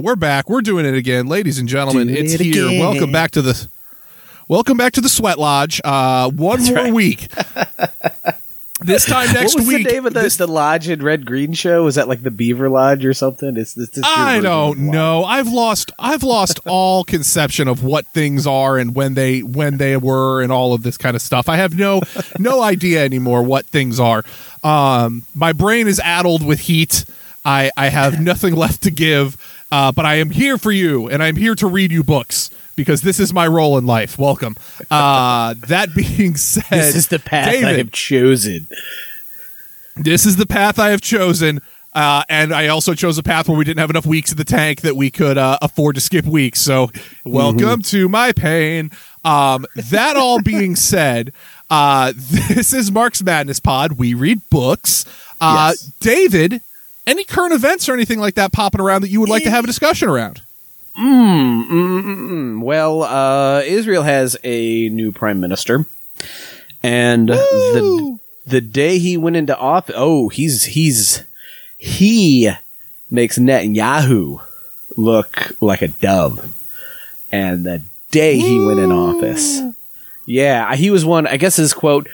we're back. We're doing it again, ladies and gentlemen. Doing it's it here. again. Welcome back to the Welcome back to the Sweat Lodge. Uh, one more right. week. this time next what was week. the name of the, this- the lodge in Red Green show? Was that like the Beaver Lodge or something? It's, it's, it's I don't know. I've lost I've lost all conception of what things are and when they when they were and all of this kind of stuff. I have no no idea anymore what things are. Um my brain is addled with heat. I I have nothing left to give. Uh, but I am here for you and I'm here to read you books because this is my role in life. Welcome. Uh that being said, This is the path I have chosen. this is the path I have chosen. Uh, and I also chose a path where we didn't have enough weeks in the tank that we could uh, afford to skip weeks. So, welcome to my pain. Um, that all being said, uh, this is Marx Madness Pod. We read books. Uh, Yes. David, any current events or anything like that popping around that you would like to have a discussion around? Mm, mm, mm. Well, uh, Israel has a new prime minister, and the Woo! the day he went into office, oh, he's he's he makes Netanyahu look like a dove, and the day he went in office, yeah, he was one. I guess his quote.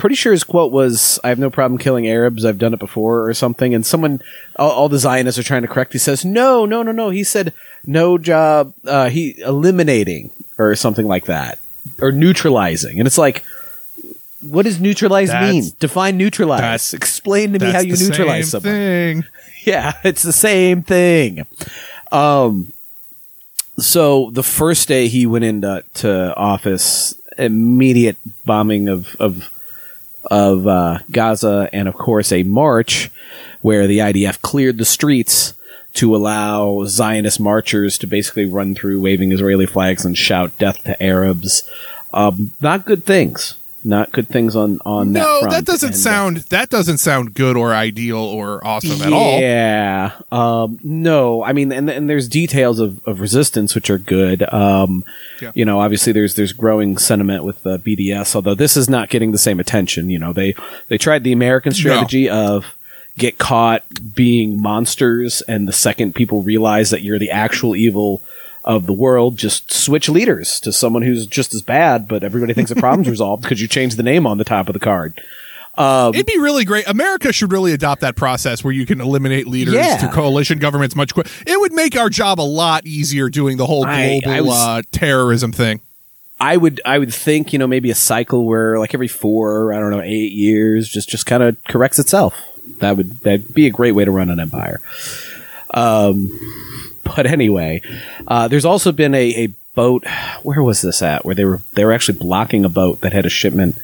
Pretty sure his quote was, "I have no problem killing Arabs. I've done it before," or something. And someone, all, all the Zionists are trying to correct. He says, "No, no, no, no." He said, "No job." Uh, he eliminating or something like that, or neutralizing. And it's like, what does neutralize That's- mean? Define neutralize. Explain to me how you neutralize someone. thing. Yeah, it's the same thing. Um, so the first day he went into to office, immediate bombing of of of uh, Gaza, and of course a march where the IDF cleared the streets to allow Zionist marchers to basically run through waving Israeli flags and shout "Death to Arabs." Um, not good things. Not good things on on that No, that doesn't And, uh, sound that doesn't sound good or ideal or awesome at all. Yeah. Um, no, I mean, and, and there's details of, of resistance which are good. Um, Yeah. you know, obviously there's there's growing sentiment with uh, BDS, although this is not getting the same attention. You know, they they tried the American strategy of get caught being monsters, and the second people realize that you're the actual evil of the world, just switch leaders to someone who's just as bad, but everybody thinks the problem's resolved because you change the name on the top of the card. It'd be really great. America should really adopt that process where you can eliminate leaders Yeah. to coalition governments much quicker. It would make our job a lot easier doing the whole I- global I was- uh, terrorism thing. I would I would think you know maybe a cycle where like every four I don't know eight years just just kind of corrects itself. That would that'd be a great way to run an empire. Um, but anyway, uh, there's also been a, a boat. Where was this at? Where they were they were actually blocking a boat that had a shipment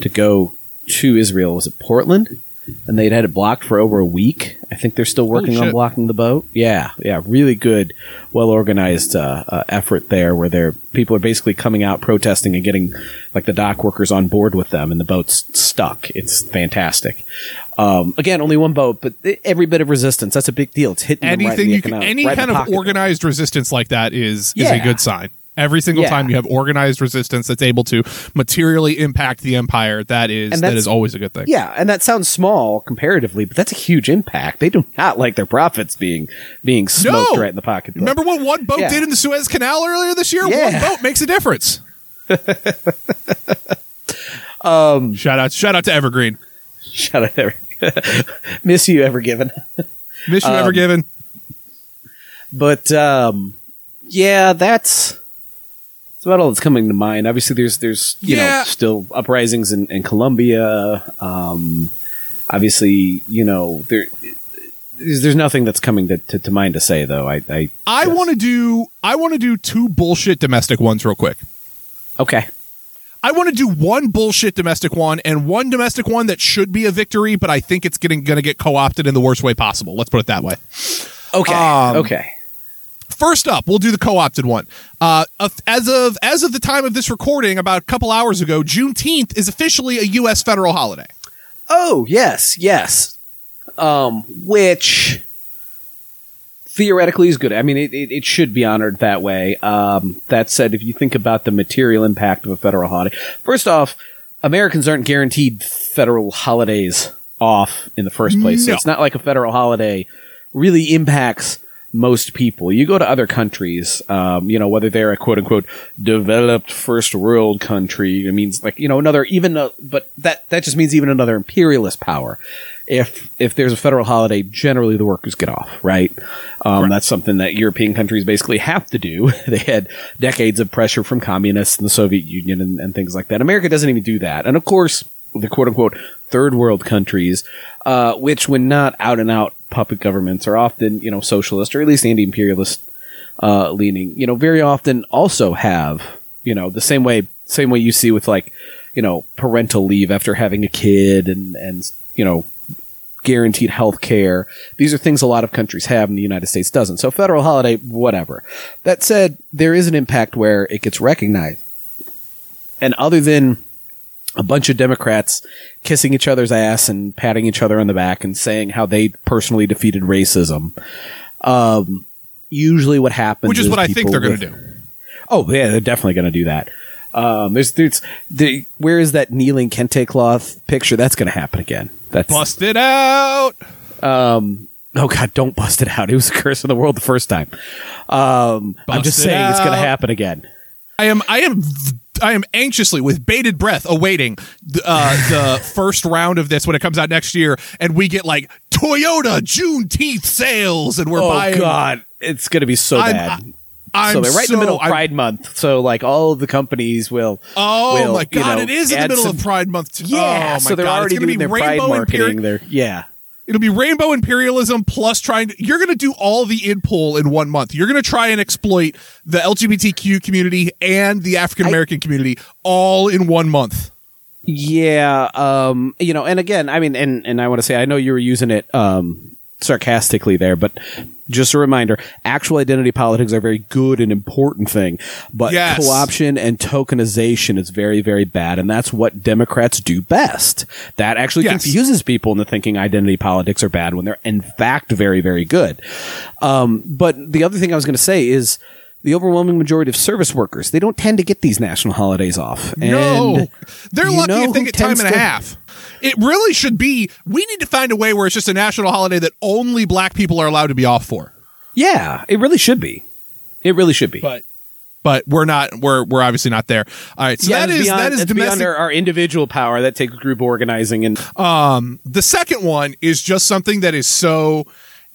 to go to Israel. Was it Portland? And they'd had it blocked for over a week. I think they're still working on blocking the boat. Yeah, yeah, really good, well organized uh, uh, effort there, where they're people are basically coming out protesting and getting like the dock workers on board with them, and the boat's stuck. It's fantastic. Um, again, only one boat, but every bit of resistance that's a big deal. It's hitting them right Anything you can, any right kind of organized resistance like that is is a good sign. Every single Yeah. time you have organized resistance that's able to materially impact the empire, that is that is always a good thing. Yeah, and that sounds small comparatively, but that's a huge impact. They do not like their profits being being smoked No. right in the pocket. Remember what one boat Yeah. did in the Suez Canal earlier this year? Yeah. One boat makes a difference. um, shout out, shout out to Evergreen. Shout out there. Miss you Ever Given. Miss you Um, Ever Given. But um, yeah, that's that's about all that's coming to mind. Obviously, there's there's you Yeah. know still uprisings in, in Colombia. Um, obviously, you know there there's, there's nothing that's coming to, to, to mind to say though. I, I I want to do I want to do two bullshit domestic ones real quick. okay. I want to do one bullshit domestic one and one domestic one that should be a victory, but I think it's getting going to get co-opted in the worst way possible. Let's put it that way. Okay. Um, okay. First up, we'll do the co-opted one. Uh, as of as of the time of this recording, about a couple hours ago, Juneteenth is officially a U.S. federal holiday. Oh yes, yes. Um, which theoretically is good. I mean, it, it, it should be honored that way. Um, that said, if you think about the material impact of a federal holiday, first off, Americans aren't guaranteed federal holidays off in the first place. So it's not like a federal holiday really impacts most people. You go to other countries, um, you know, whether they're a quote unquote developed first world country, it means like, you know, another even, a, but that, that just means even another imperialist power. If, if there's a federal holiday, generally the workers get off, right? Um, that's something that European countries basically have to do. they had decades of pressure from communists and the Soviet Union and, and things like that. America doesn't even do that. And of course, the quote unquote third world countries, uh, which when not out and out puppet governments are often, you know, socialist or at least anti-imperialist, uh, leaning, you know, very often also have, you know, the same way, same way you see with like, you know, parental leave after having a kid and, and, you know, guaranteed health care. These are things a lot of countries have and the United States doesn't. So federal holiday, whatever. That said, there is an impact where it gets recognized. And other than a bunch of Democrats kissing each other's ass and patting each other on the back and saying how they personally defeated racism. Um, usually what happens, Which is what I think they're going to do. Oh yeah, they're definitely going to do that. Um, there's, there's, the, where is that kneeling kente cloth picture? That's going to happen again. That's Bust it out. um, oh god, don't bust it out. It was a curse of the world the first time. Um, I'm just it saying it's going to happen again. I am I am I am anxiously with bated breath awaiting the, uh, the first round of this when it comes out next year, and we get like Toyota Juneteenth sales, and we're Oh buying. god, it's going to be so I'm- bad. I'm so they're right in the middle of I'm- Pride Month. So like all the companies will. Oh will, my you god! know, it is in the middle some- of Pride Month. Too. Yeah, oh my so they're god! already doing be their Pride rainbow marketing. imperi- There, yeah. It'll be rainbow imperialism plus trying to. You're going to do all the in pull in one month. You're going to try and exploit the LGBTQ community and the African American community all in one month. Yeah, um, you know, and again, I mean, and and I want to say, I know you were using it um, sarcastically there, but just a reminder: actual identity politics are very good and important thing, but Yes. co-option and tokenization is very, very bad, and that's what Democrats do best. That actually Yes. confuses people into thinking identity politics are bad when they're in fact very, very good. Um, but the other thing I was going to say is. The overwhelming majority of service workers, they don't tend to get these national holidays off. No, they're lucky if they get time and a half. It really should be. We need to find a way where it's just a national holiday that only black people are allowed to be off for. Yeah, it really should be. It really should be. But but we're not. We're we're obviously not there. All right. So yeah, that is beyond, that is domestic. our, our individual power. That takes group organizing and Um, the second one is just something that is so.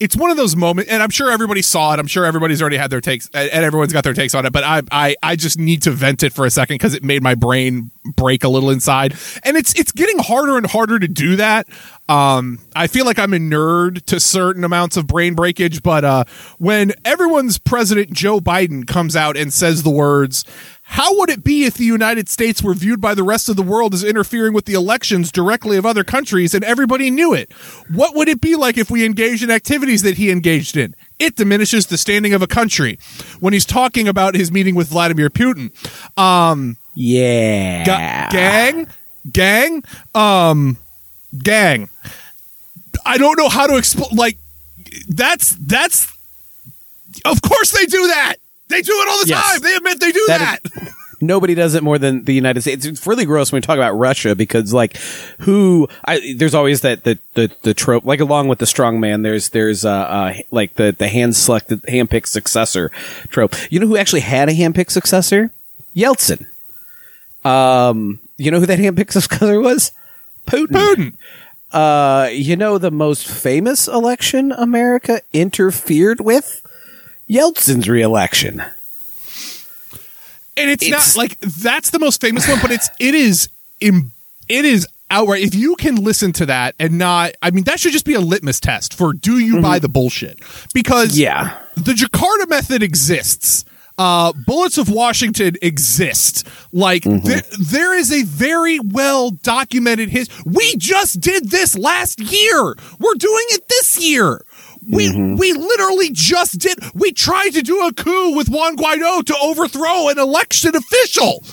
It's one of those moments, and I'm sure everybody saw it. I'm sure everybody's already had their takes, and everyone's got their takes on it. But I, I, I just need to vent it for a second because it made my brain break a little inside, and it's it's getting harder and harder to do that. Um, I feel like I'm a nerd to certain amounts of brain breakage, but uh, when everyone's president Joe Biden comes out and says the words, "How would it be if the United States were viewed by the rest of the world as interfering with the elections directly of other countries, and everybody knew it? What would it be like if we engaged in activities that he engaged in?" It diminishes the standing of a country. When he's talking about his meeting with Vladimir Putin, um, yeah, Ga- gang, gang, um, gang. I don't know how to explain. Like, that's that's. Of course they do that. They do it all the Yes. time. They admit they do That that. Nobody does it more than the United States. It's really gross when we talk about Russia because, like, who? I, there's always that the, the the trope. Like, along with the strong man, there's there's uh, uh like the the hand selected handpicked successor trope. You know who actually had a handpicked successor? Yeltsin. Um, you know who that handpicked successor was? Putin. Putin. Uh, you know the most famous election America interfered with? Yeltsin's reelection. and it's, It's- not like that's the most famous one, but it's it is im- it is outright. If you can listen to that and not, I mean, that should just be a litmus test for do you buy the bullshit? Because Mm-hmm. Yeah. the Jakarta method exists. Uh, Bullets of Washington exist. Like Mm-hmm. there, there is a very well documented his. We just did this last year. We're doing it this year. We Mm-hmm. we literally just did. We tried to do a coup with Juan Guaido to overthrow an election official.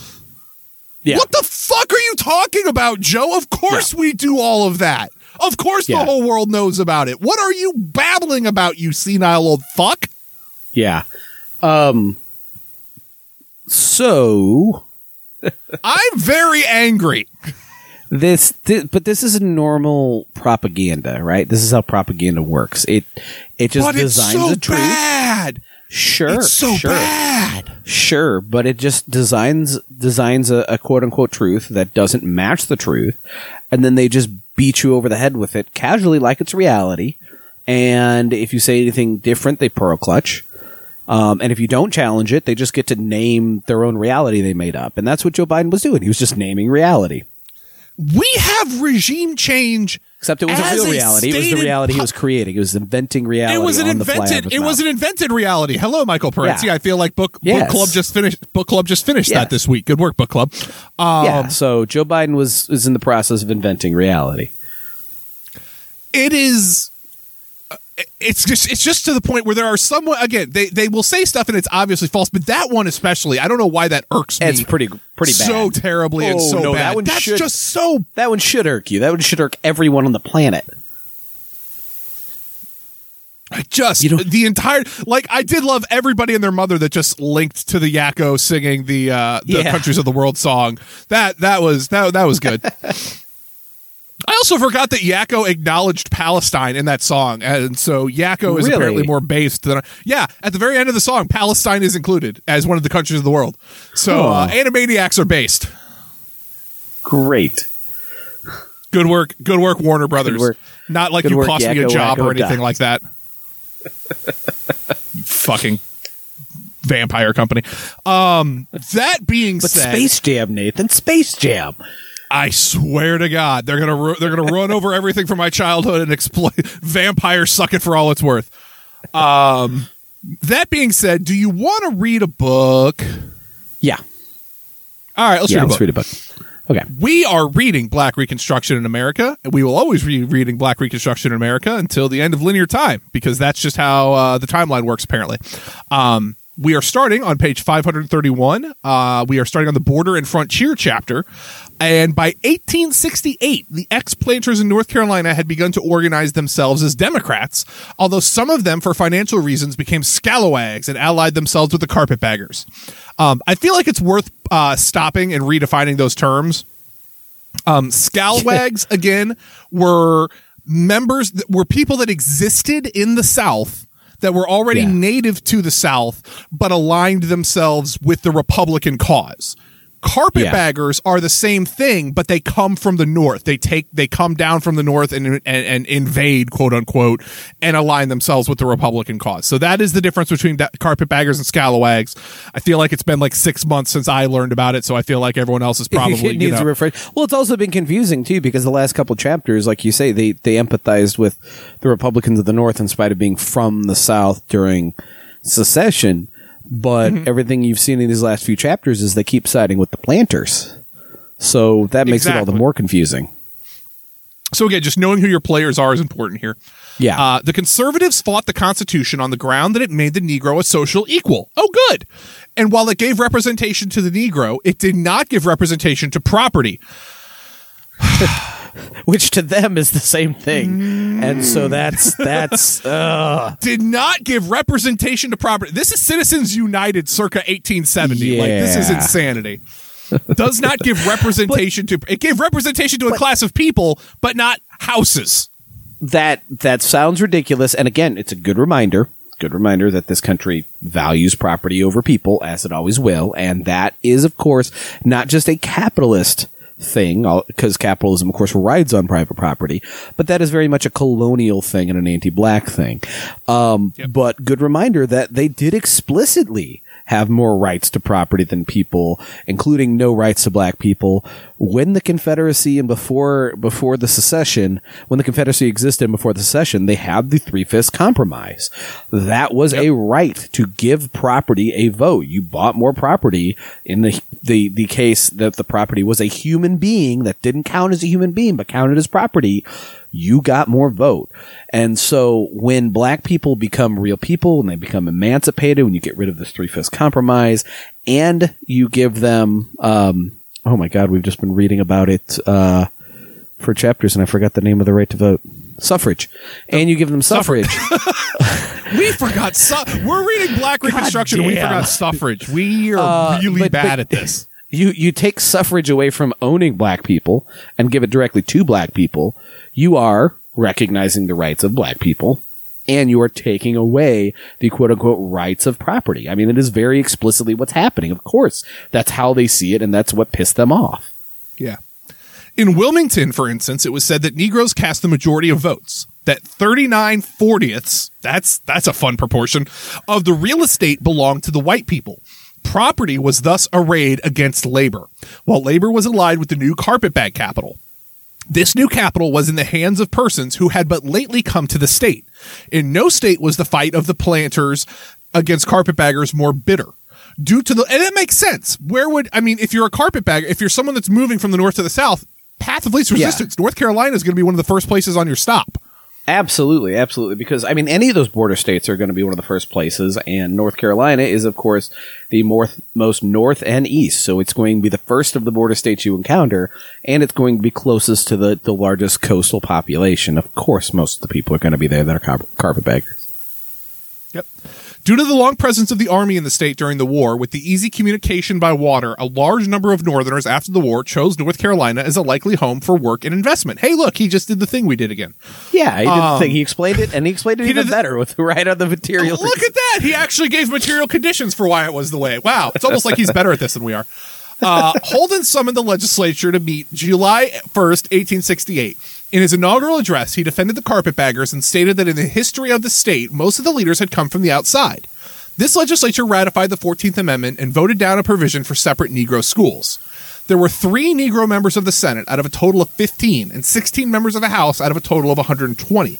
Yeah. What the fuck are you talking about, Joe? Of course we do all of that. Of course Yeah. the whole world knows about it. What are you babbling about, you senile old fuck? Yeah. Um. So I'm very angry. This, thi- but this is normal propaganda, right? This is how propaganda works. It it just but it's designs so a truth. bad. Sure, It's so sure, bad. sure, but it just designs designs a, a quote unquote truth that doesn't match the truth, and then they just beat you over the head with it casually, like it's reality. And if you say anything different, they pearl clutch. Um, and if you don't challenge it, they just get to name their own reality they made up. And that's what Joe Biden was doing. He was just naming reality. We have regime change. Except it was a real reality. It was the reality he was creating. It was inventing reality. It was an on the fly out of invented. It was an invented reality. Hello, Michael Parenti. Yeah. I feel like book book club just finished. Book club just finished Yeah. that this week. Good work, book club. Um, yeah. So Joe Biden was was in the process of inventing reality. it is it's just it's just to the point where there are some again they they will say stuff and it's obviously false but that one especially i don't know why that irks me It's pretty pretty bad. so terribly and Oh, so no, bad that one that's should- just so that one should irk you. That one should irk everyone on the planet. I just You the entire like I did love everybody and their mother that just linked to the Yakko singing the uh the Yeah. countries of the world song. That that was that that was good. I also forgot that Yakko acknowledged Palestine in that song, and so Yakko is Really? apparently more based than. Yeah, at the very end of the song, Palestine is included as one of the countries of the world. So uh, Animaniacs are based. Great. Good work, good work, Warner Brothers. work. Not like Good you work, cost me a Yakko, job or anything like that. fucking vampire company. Um, that being But said, Space Jam, Nathan. Space Jam. I swear to God, they're gonna ru- they're gonna run over everything from my childhood and exploit vampires. Suck it for all it's worth. Um, that being said, do you want to read a book? Yeah. All right, let's yeah. read a Let's book. read a book. Okay. We are reading Black Reconstruction in America, and we will always be reading Black Reconstruction in America until the end of linear time, because that's just how uh, the timeline works, apparently. Um, we are starting on page 531. Uh, we are starting on the Border and Frontier chapter. And by 1868, the ex planters in North Carolina had begun to organize themselves as Democrats, although some of them, for financial reasons, became scalawags and allied themselves with the carpetbaggers. Um, I feel like it's worth uh, stopping and redefining those terms. Um, scalawags again were members that were people that existed in the South that were already Yeah. native to the South, but aligned themselves with the Republican cause. Carpetbaggers are the same thing, but they come from the north. They take they come down from the north and, and and invade, quote unquote, and align themselves with the Republican cause. So that is the difference between da- carpetbaggers and scalawags. I feel like it's been like six months since I learned about it, so I feel like everyone else is probably it you needs know, a refresh. Well, it's also been confusing too because the last couple chapters, like you say, they they empathized with the Republicans of the North in spite of being from the South during secession. But Mm-hmm. everything you've seen in these last few chapters is they keep siding with the planters. So that makes it all the more confusing. So again, just knowing who your players are is important here. Yeah. Uh, the conservatives fought the Constitution on the ground that it made the Negro a social equal. Oh, good. And while it gave representation to the Negro, it did not give representation to property. Which to them is the same thing. And so that's that's uh Did not give representation to property. This is Citizens United circa 1870. Like, this is insanity. Does not give representation to. It gave representation to a class of people, but not houses. that that sounds ridiculous and again it's a good reminder good reminder that this country values property over people as it always will and that is of course not just a capitalist thing because capitalism of course rides on private property but that is very much a colonial thing and an anti-black thing. Um, but good reminder that they did explicitly have more rights to property than people, including no rights to black people. When the Confederacy and before before the secession, when the Confederacy existed and before the secession, they had the Three Fifths Compromise. That was a right to give property a vote. You bought more property in the the the case that the property was a human being that didn't count as a human being but counted as property you got more vote. And so when black people become real people and they become emancipated, when you get rid of this three fifths compromise and you give them, um, oh my God, we've just been reading about it, uh, for chapters and I forgot the name of the right to vote. Suffrage. And you give them suffrage. We forgot. Su- we're reading Black Reconstruction. and We forgot suffrage. We are Uh, really but- bad but- at this. you you take suffrage away from owning black people and give it directly to black people, you are recognizing the rights of black people and you are taking away the quote unquote rights of property. I mean, it is very explicitly what's happening. Of course, that's how they see it and that's what pissed them off. Yeah. In Wilmington, for instance, it was said that Negroes cast the majority of votes. That 39 40ths, that's, that's a fun proportion, of the real estate belonged to the white people. Property was thus arrayed against labor, while labor was allied with the new carpetbag capital. This new capital was in the hands of persons who had but lately come to the state. In no state was the fight of the planters against carpetbaggers more bitter. Due to the, and it makes sense. Where would, I mean, if you're a carpetbagger, if you're someone that's moving from the north to the south, path of least resistance, North Carolina is going to be one of the first places on your stop. Absolutely, absolutely. Because I mean, any of those border states are going to be one of the first places, and North Carolina is, of course, the more, most north and east. So it's going to be the first of the border states you encounter, and it's going to be closest to the the largest coastal population. Of course, most of the people are going to be there that are car- carpetbaggers. Yep. Due to the long presence of the Army in the state during the war, with the easy communication by water, a large number of Northerners after the war chose North Carolina as a likely home for work and investment. Hey, look, he just did the thing we did again. Yeah, he did um, the thing. He explained it, and he explained it he even the, better with right on the material. Look at that! He actually gave material conditions for why it was the way. Wow, it's almost like he's better at this than we are. Uh, Holden summoned the legislature to meet July 1st, 1868. In his inaugural address, he defended the carpetbaggers and stated that in the history of the state, most of the leaders had come from the outside. This legislature ratified the 14th Amendment and voted down a provision for separate Negro schools. There were three Negro members of the Senate out of a total of 15, and 16 members of the House out of a total of 120.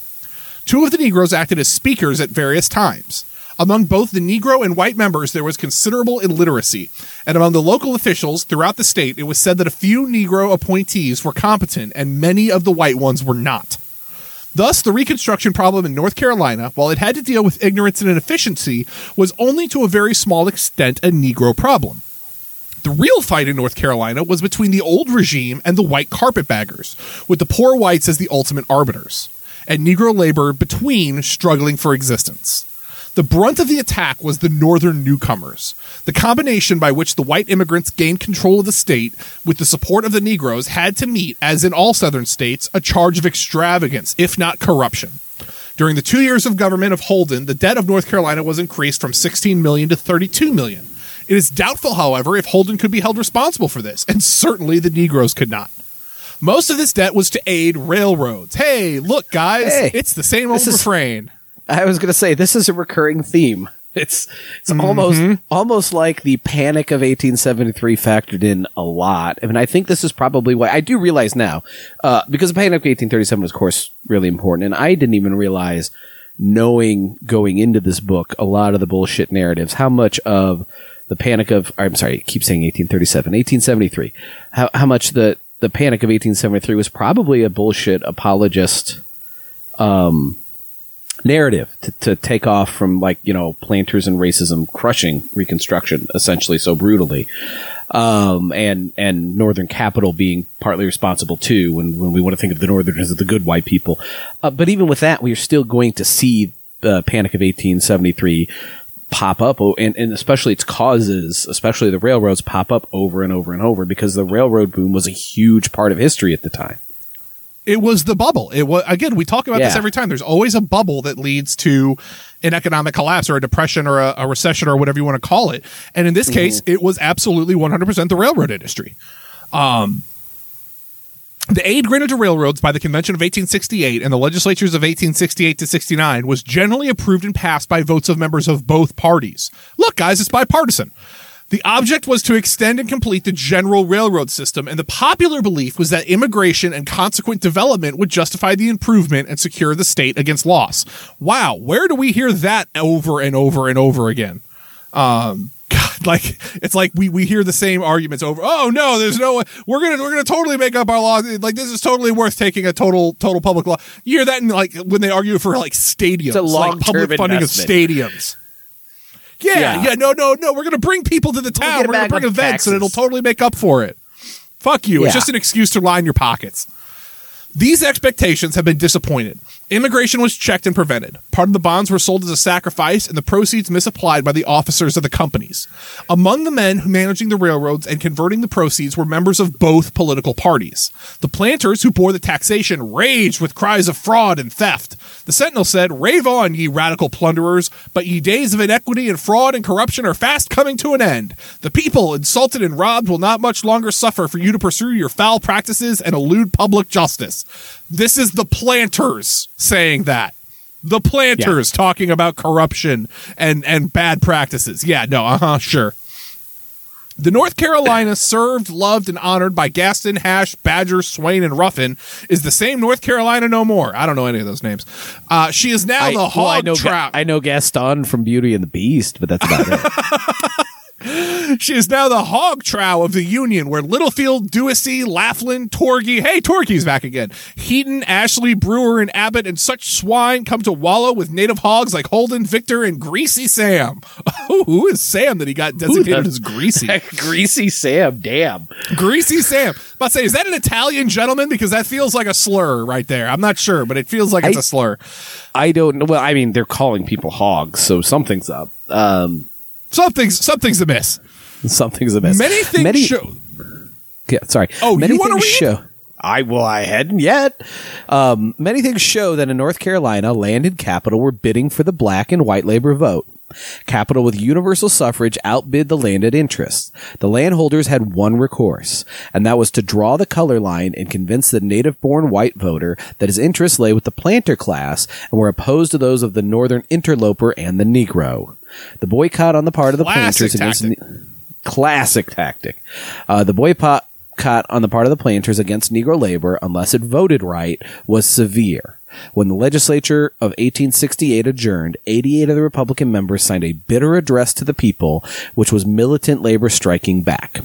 Two of the Negroes acted as speakers at various times. Among both the Negro and white members, there was considerable illiteracy, and among the local officials throughout the state, it was said that a few Negro appointees were competent and many of the white ones were not. Thus, the Reconstruction problem in North Carolina, while it had to deal with ignorance and inefficiency, was only to a very small extent a Negro problem. The real fight in North Carolina was between the old regime and the white carpetbaggers, with the poor whites as the ultimate arbiters, and Negro labor between struggling for existence. The brunt of the attack was the northern newcomers, the combination by which the white immigrants gained control of the state with the support of the Negroes had to meet, as in all southern states, a charge of extravagance, if not corruption. During the two years of government of Holden, the debt of North Carolina was increased from 16 million to 32 million. It is doubtful, however, if Holden could be held responsible for this, and certainly the Negroes could not. Most of this debt was to aid railroads. Hey, look, guys, hey, it's the same old refrain. I was going to say this is a recurring theme. It's it's mm-hmm. almost almost like the panic of 1873 factored in a lot. I mean, I think this is probably why I do realize now uh, because the panic of 1837 was, of course, really important, and I didn't even realize knowing going into this book a lot of the bullshit narratives, how much of the panic of I'm sorry, I keep saying 1837, 1873, how how much the the panic of 1873 was probably a bullshit apologist um narrative to, to take off from like you know planters and racism crushing Reconstruction essentially so brutally, um, and and Northern capital being partly responsible too. When when we want to think of the Northerners as the good white people, uh, but even with that, we are still going to see the Panic of 1873 pop up and, and especially its causes, especially the railroads pop up over and over and over because the railroad boom was a huge part of history at the time it was the bubble. It was again. We talk about yeah. this every time. There's always a bubble that leads to an economic collapse or a depression or a, a recession or whatever you want to call it. And in this mm-hmm. case, it was absolutely 100% the railroad industry. Um, the aid granted to railroads by the Convention of 1868 and the legislatures of 1868 to 69 was generally approved and passed by votes of members of both parties. Look, guys, it's bipartisan. The object was to extend and complete the general railroad system, and the popular belief was that immigration and consequent development would justify the improvement and secure the state against loss. Wow, where do we hear that over and over and over again? Um, God, like it's like we, we hear the same arguments over. Oh no, there's no we're gonna we're gonna totally make up our law. Like this is totally worth taking a total total public law. You hear that in like when they argue for like stadiums, like public funding investment. of stadiums. Yeah, yeah, yeah, no, no, no. We're gonna bring people to the town. We're gonna bring events, taxes. and it'll totally make up for it. Fuck you. Yeah. It's just an excuse to line your pockets. These expectations have been disappointed. Immigration was checked and prevented. Part of the bonds were sold as a sacrifice and the proceeds misapplied by the officers of the companies. Among the men managing the railroads and converting the proceeds were members of both political parties. The planters who bore the taxation raged with cries of fraud and theft. The Sentinel said, Rave on, ye radical plunderers, but ye days of inequity and fraud and corruption are fast coming to an end. The people, insulted and robbed, will not much longer suffer for you to pursue your foul practices and elude public justice. This is the planters saying that. The planters talking about corruption and, and bad practices. Yeah, no, uh huh, sure. The North Carolina served, loved, and honored by Gaston, Nash, Badger, Swain, and Ruffin is the same North Carolina no more. I don't know any of those names. Uh, she is now I, the well, hog I know Ga- I know Gaston from Beauty and the Beast, but that's about it. She is now the hog trow of the Union, where Littlefield, Deweese, Laflin, Tourgee, hey, Tourgee's back again, Heaton, Ashley, Brewer, and Abbott, and such swine come to wallow with native hogs like Holden, Victor, and Greasy Sam. Oh, who is Sam that he got designated as Greasy? Greasy Sam, damn. Greasy Sam. About to say, is that an Italian gentleman? Because that feels like a slur right there. I'm not sure, but it feels like it's a slur. I don't know. Well, I mean, they're calling people hogs, so something's up. Um, Something's something's amiss. something's amiss. Many things Many, show. Yeah, sorry. Oh, many you wanna things read? show. I well, I hadn't yet. Um, many things show that in North Carolina, land and capital were bidding for the black and white labor vote. Capital with universal suffrage outbid the landed interests. The landholders had one recourse, and that was to draw the color line and convince the native-born white voter that his interests lay with the planter class and were opposed to those of the northern interloper and the Negro. The boycott on the part of the Classic planters against tactic. classic tactic. Uh, the boycott on the part of the planters against Negro labor, unless it voted right, was severe. When the legislature of 1868 adjourned, 88 of the Republican members signed a bitter address to the people, which was militant labor striking back.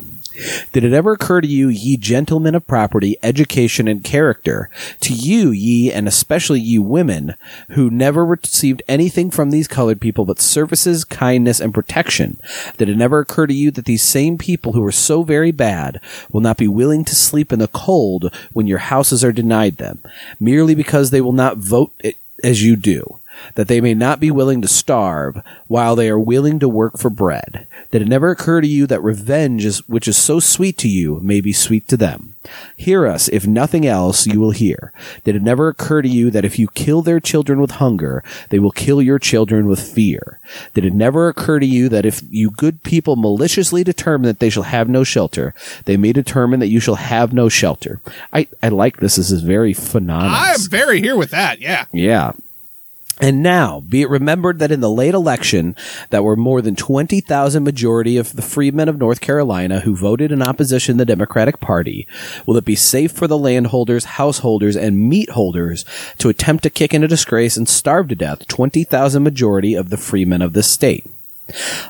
Did it ever occur to you, ye gentlemen of property, education, and character, to you, ye, and especially ye women, who never received anything from these colored people but services, kindness, and protection, did it never occur to you that these same people who are so very bad will not be willing to sleep in the cold when your houses are denied them, merely because they will not vote as you do? That they may not be willing to starve while they are willing to work for bread. Did it never occur to you that revenge is, which is so sweet to you may be sweet to them? Hear us, if nothing else, you will hear. Did it never occur to you that if you kill their children with hunger, they will kill your children with fear? Did it never occur to you that if you good people maliciously determine that they shall have no shelter, they may determine that you shall have no shelter? I, I like this. This is very phenomenal. I'm very here with that. Yeah. Yeah. And now, be it remembered that in the late election, that were more than 20,000 majority of the freedmen of North Carolina who voted in opposition to the Democratic Party, will it be safe for the landholders, householders, and meat holders to attempt to kick into disgrace and starve to death 20,000 majority of the freemen of this state?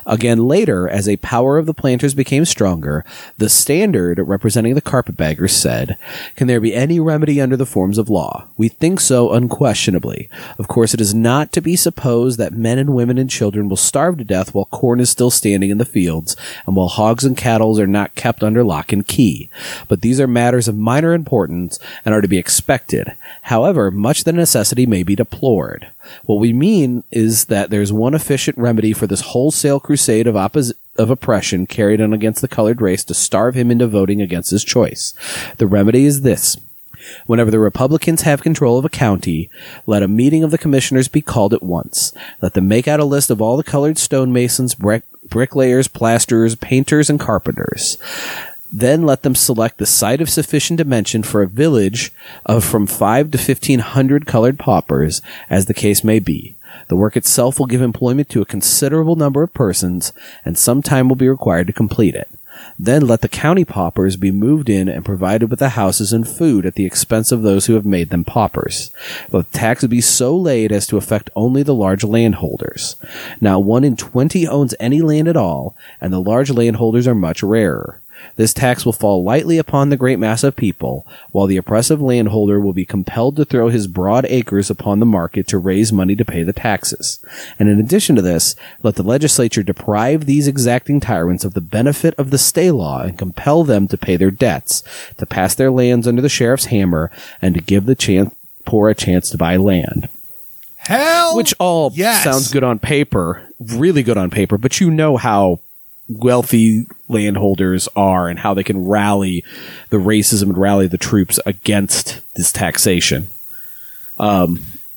Again later, as a power of the planters became stronger, the standard representing the carpetbaggers said, Can there be any remedy under the forms of law? We think so unquestionably. Of course, it is not to be supposed that men and women and children will starve to death while corn is still standing in the fields, and while hogs and cattle are not kept under lock and key. But these are matters of minor importance and are to be expected. However, much the necessity may be deplored. What we mean is that there's one efficient remedy for this wholesale crusade of of oppression carried on against the colored race to starve him into voting against his choice. The remedy is this. Whenever the Republicans have control of a county, let a meeting of the commissioners be called at once. Let them make out a list of all the colored stonemasons, brick, bricklayers, plasterers, painters, and carpenters. Then let them select the site of sufficient dimension for a village of from five to fifteen hundred colored paupers, as the case may be. The work itself will give employment to a considerable number of persons, and some time will be required to complete it. Then let the county paupers be moved in and provided with the houses and food at the expense of those who have made them paupers. Let the tax be so laid as to affect only the large landholders. Now one in twenty owns any land at all, and the large landholders are much rarer. This tax will fall lightly upon the great mass of people, while the oppressive landholder will be compelled to throw his broad acres upon the market to raise money to pay the taxes. And in addition to this, let the legislature deprive these exacting tyrants of the benefit of the stay law and compel them to pay their debts, to pass their lands under the sheriff's hammer, and to give the chance poor a chance to buy land. Hell, Which all yes. sounds good on paper, really good on paper, but you know how wealthy landholders are and how they can rally the racism and rally the troops against this taxation.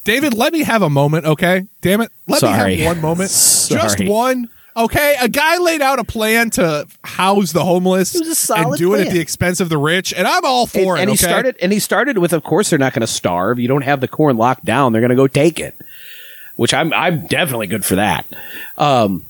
David, let me have a moment, okay? Damn it. Let Sorry. me have one moment. Just one. Okay, a guy laid out a plan to house the homeless It was a solid and do it at the expense of the rich, and I'm all for and, it. and he started and he started with of course they're not going to starve you don't have the corn locked down they're going to go take it which i'm i'm definitely good for that um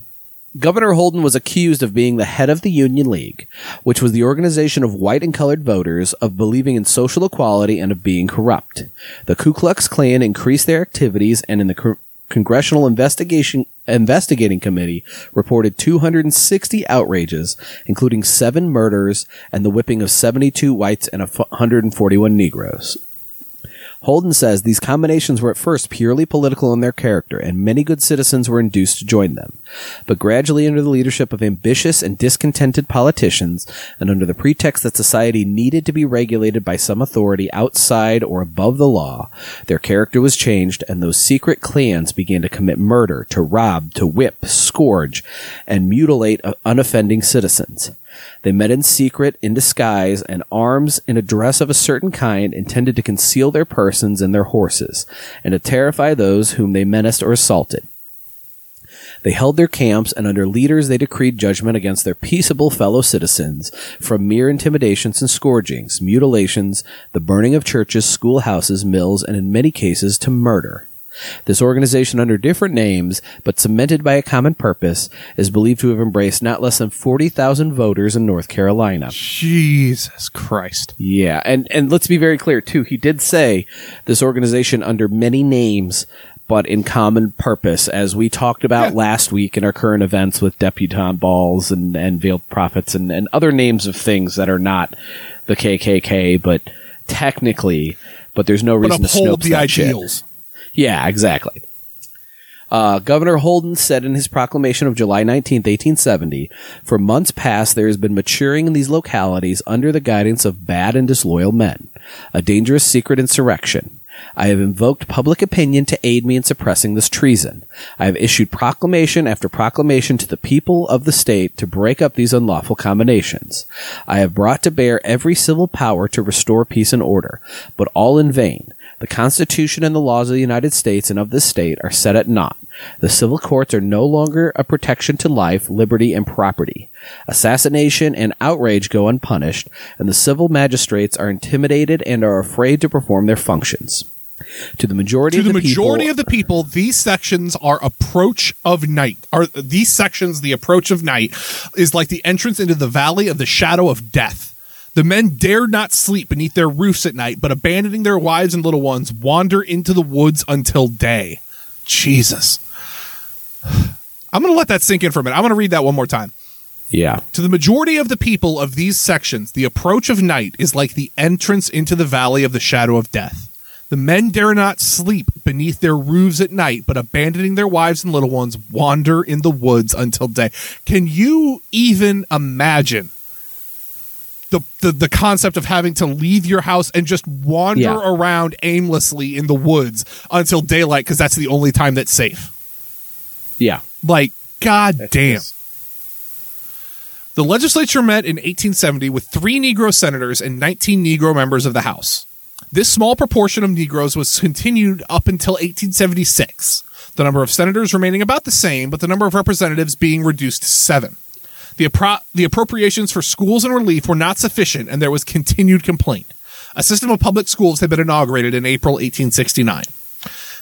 Governor Holden was accused of being the head of the Union League, which was the organization of white and colored voters, of believing in social equality and of being corrupt. The Ku Klux Klan increased their activities and in the Congressional Investigation Investigating Committee reported 260 outrages, including seven murders and the whipping of 72 whites and 141 Negroes. Holden says these combinations were at first purely political in their character, and many good citizens were induced to join them. But gradually, under the leadership of ambitious and discontented politicians, and under the pretext that society needed to be regulated by some authority outside or above the law, their character was changed, and those secret clans began to commit murder, to rob, to whip, scourge, and mutilate uh, unoffending citizens. They met in secret, in disguise, and arms in a dress of a certain kind intended to conceal their persons and their horses, and to terrify those whom they menaced or assaulted. They held their camps, and under leaders they decreed judgment against their peaceable fellow citizens, from mere intimidations and scourgings, mutilations, the burning of churches, schoolhouses, mills, and in many cases to murder. This organization, under different names, but cemented by a common purpose, is believed to have embraced not less than 40,000 voters in North Carolina. Jesus Christ. Yeah, and, and let's be very clear, too. He did say this organization under many names, but in common purpose, as we talked about Yeah. last week in our current events with debutante balls and, and veiled prophets and, and other names of things that are not the KKK, but technically, but there's no reason to uphold the that shit. Yeah, exactly. Uh, Governor Holden said in his proclamation of July 19th, 1870, For months past there has been maturing in these localities under the guidance of bad and disloyal men, a dangerous secret insurrection. I have invoked public opinion to aid me in suppressing this treason. I have issued proclamation after proclamation to the people of the state to break up these unlawful combinations. I have brought to bear every civil power to restore peace and order, but all in vain. The Constitution and the laws of the United States and of this state are set at naught. The civil courts are no longer a protection to life, liberty, and property. Assassination and outrage go unpunished, and the civil magistrates are intimidated and are afraid to perform their functions. To the majority To of the, the, majority people, of the people, these sections are approach of night. Are these sections the approach of night is like the entrance into the valley of the shadow of death. The men dare not sleep beneath their roofs at night, but abandoning their wives and little ones, wander into the woods until day. Jesus. I'm going to let that sink in for a minute. I'm going to read that one more time. yeah, To the majority of the people of these sections, the approach of night is like the entrance into the valley of the shadow of death. The men dare not sleep beneath their roofs at night, but abandoning their wives and little ones, wander in the woods until day. Can you even imagine the, the, the concept of having to leave your house and just wander Yeah. around aimlessly in the woods until daylight because that's the only time that's safe? yeah. Like, god damn. just- The legislature met in 1870 with three Negro senators and 19 Negro members of the House. This small proportion of Negroes was continued up until 1876, the number of senators remaining about the same, but the number of representatives being reduced to seven. The, appro- the appropriations for schools and relief were not sufficient, and there was continued complaint. A system of public schools had been inaugurated in April 1869.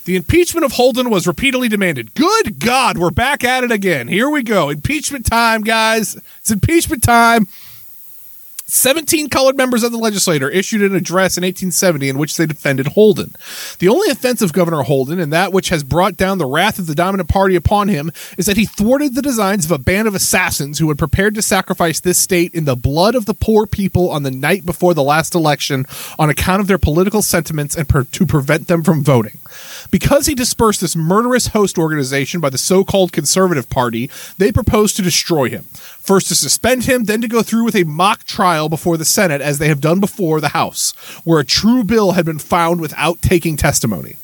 The impeachment of Holden was repeatedly demanded. Good God, we're back at it again. Here we go. Impeachment time, guys. It's impeachment time. 17 colored members of the legislature issued an address in 1870 in which they defended Holden. The only offense of Governor Holden, and that which has brought down the wrath of the dominant party upon him, is that he thwarted the designs of a band of assassins who had prepared to sacrifice this state in the blood of the poor people on the night before the last election on account of their political sentiments and per- to prevent them from voting. Because he dispersed this murderous host organization by the so called Conservative Party, they proposed to destroy him. First to suspend him, then to go through with a mock trial before the Senate as they have done before the House, where a true bill had been found without taking testimony.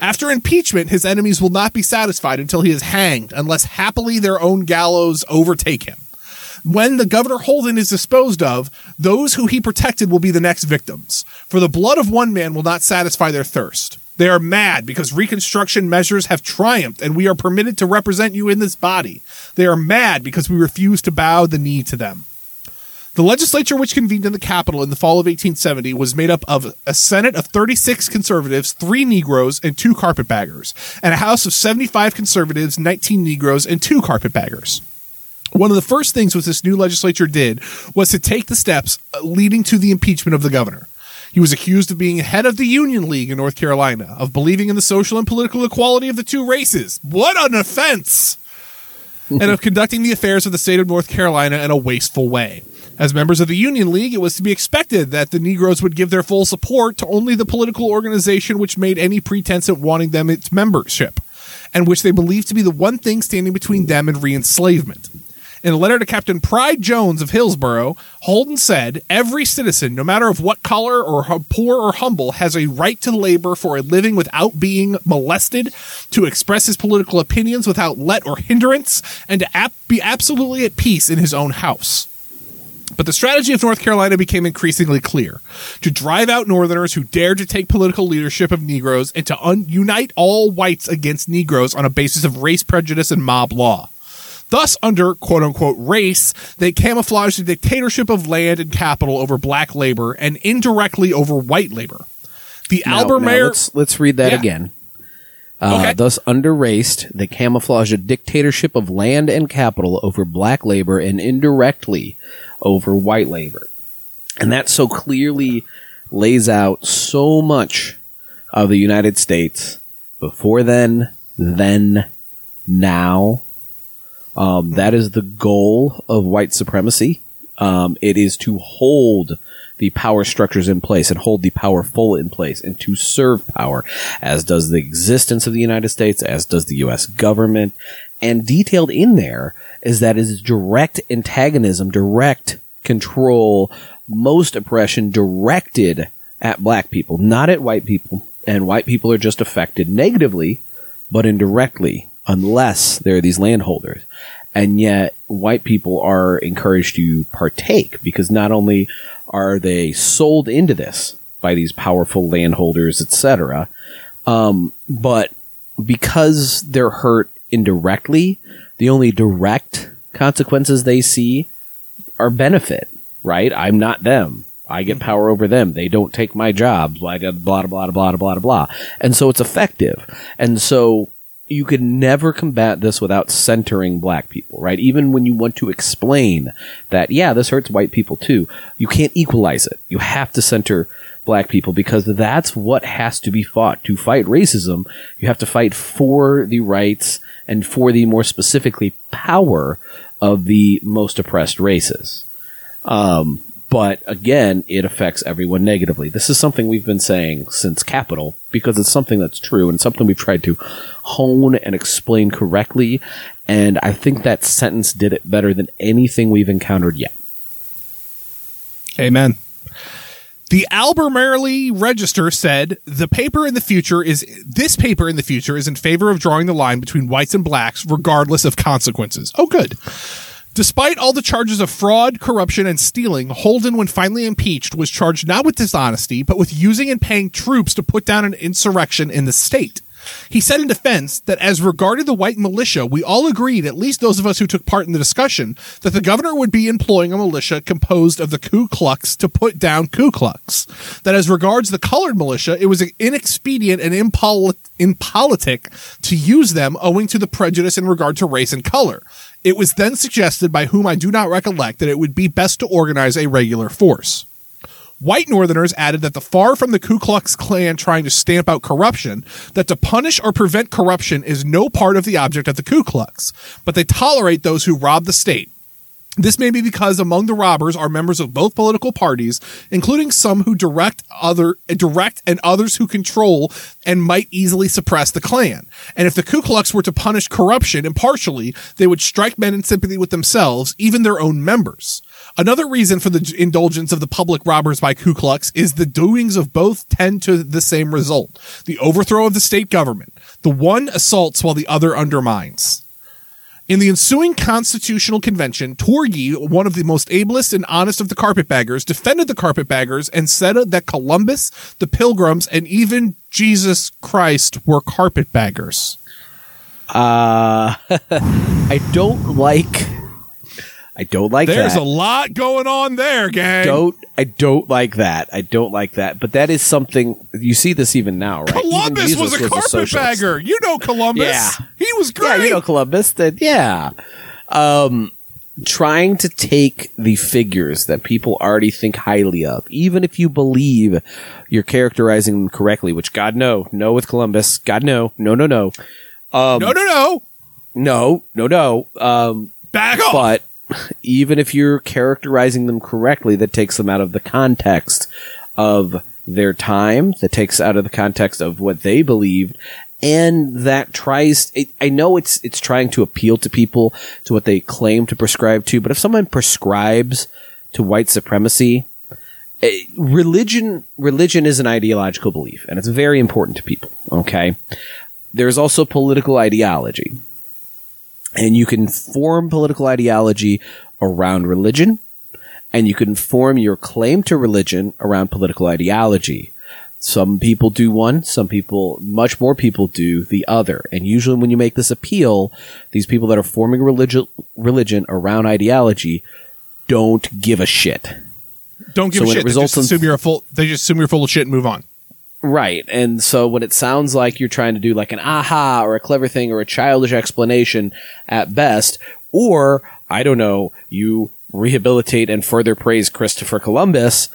After impeachment, his enemies will not be satisfied until he is hanged, unless happily their own gallows overtake him. When the Governor Holden is disposed of, those who he protected will be the next victims. For the blood of one man will not satisfy their thirst. They are mad because Reconstruction measures have triumphed and we are permitted to represent you in this body. They are mad because we refuse to bow the knee to them. The legislature, which convened in the Capitol in the fall of 1870, was made up of a Senate of 36 conservatives, three Negroes, and two carpetbaggers, and a House of 75 conservatives, 19 Negroes, and two carpetbaggers. One of the first things which this new legislature did was to take the steps leading to the impeachment of the governor. He was accused of being head of the Union League in North Carolina, of believing in the social and political equality of the two races. What an offense! and of conducting the affairs of the state of North Carolina in a wasteful way. As members of the Union League, it was to be expected that the Negroes would give their full support to only the political organization which made any pretense at wanting them its membership, and which they believed to be the one thing standing between them and re enslavement. In a letter to Captain Pride Jones of Hillsborough, Holden said, Every citizen, no matter of what color or poor or humble, has a right to labor for a living without being molested, to express his political opinions without let or hindrance, and to ap- be absolutely at peace in his own house. But the strategy of North Carolina became increasingly clear to drive out Northerners who dared to take political leadership of Negroes and to un- unite all whites against Negroes on a basis of race prejudice and mob law. Thus, under quote unquote race, they camouflaged the dictatorship of land and capital over black labor and indirectly over white labor. The now Albemarle. let's, let's read that Yeah. again. Uh, Okay. Thus, under raced, they camouflage a dictatorship of land and capital over black labor and indirectly over white labor. And that so clearly lays out so much of the United States before then, then, now. Um, that is the goal of white supremacy. Um, it is to hold the power structures in place and hold the powerful in place and to serve power, as does the existence of the United States, as does the U.S. government. And detailed in there is that it is direct antagonism, direct control, most oppression directed at black people, not at white people. And white people are just affected negatively, but indirectly, unless they're these landholders. And yet, white people are encouraged to partake because not only are they sold into this by these powerful landholders, etc., um, but because they're hurt indirectly, the only direct consequences they see are benefit, right? I'm not them. I get power over them. They don't take my jobs. I got blah, blah, blah, blah, blah, blah. And so it's effective. And so you could never combat this without centering black people, right? Even when you want to explain that, yeah, this hurts white people too, you can't equalize it. You have to center black people because that's what has to be fought. To fight racism, you have to fight for the rights and for the more specifically power of the most oppressed races. Um, but again, it affects everyone negatively. This is something we've been saying since Capital because it's something that's true and something we've tried to hone and explain correctly. And I think that sentence did it better than anything we've encountered yet. Amen. The Albemarle Register said the paper in the future is this paper in the future is in favor of drawing the line between whites and blacks, regardless of consequences. Oh, good. Despite all the charges of fraud, corruption, and stealing, Holden, when finally impeached, was charged not with dishonesty, but with using and paying troops to put down an insurrection in the state. He said in defense that as regarded the white militia, we all agreed, at least those of us who took part in the discussion, that the governor would be employing a militia composed of the Ku Klux to put down Ku Klux. That as regards the colored militia, it was inexpedient and impoli- impolitic to use them owing to the prejudice in regard to race and color. It was then suggested by whom I do not recollect that it would be best to organize a regular force. White Northerners added that the far from the Ku Klux Klan trying to stamp out corruption, that to punish or prevent corruption is no part of the object of the Ku Klux, but they tolerate those who rob the state. This may be because among the robbers are members of both political parties, including some who direct other direct and others who control and might easily suppress the Klan. And if the Ku Klux were to punish corruption impartially, they would strike men in sympathy with themselves, even their own members. Another reason for the indulgence of the public robbers by Ku Klux is the doings of both tend to the same result the overthrow of the state government. The one assaults while the other undermines. In the ensuing constitutional convention, Tourgee, one of the most ablest and honest of the carpetbaggers, defended the carpetbaggers and said that Columbus, the pilgrims, and even Jesus Christ were carpetbaggers. Uh, I don't like. I don't like There's that. There's a lot going on there, gang. don't I don't like that. I don't like that. But that is something you see this even now, right? Columbus was a carpetbagger. You know Columbus. Yeah. He was great. Yeah, you know Columbus. That yeah. Um, trying to take the figures that people already think highly of, even if you believe you're characterizing them correctly, which God no, no with Columbus, God no, no, no, no, no, no, no. no, no, no. Um, Back off. but even if you're characterizing them correctly, that takes them out of the context of their time, that takes out of the context of what they believed, and that tries. It, I know it's it's trying to appeal to people to what they claim to prescribe to, but if someone prescribes to white supremacy, eh, religion religion is an ideological belief, and it's very important to people. Okay, there's also political ideology and you can form political ideology around religion and you can form your claim to religion around political ideology. Some people do one, some people, much more people do the other. And usually when you make this appeal, these people that are forming religion, religion around ideology don't give a shit. Don't give So a shit. They results just in- assume you're a full. They just assume you're full of shit and move on. Right. And so when it sounds like you're trying to do like an aha or a clever thing or a childish explanation at best, or I don't know, you rehabilitate and further praise Christopher Columbus,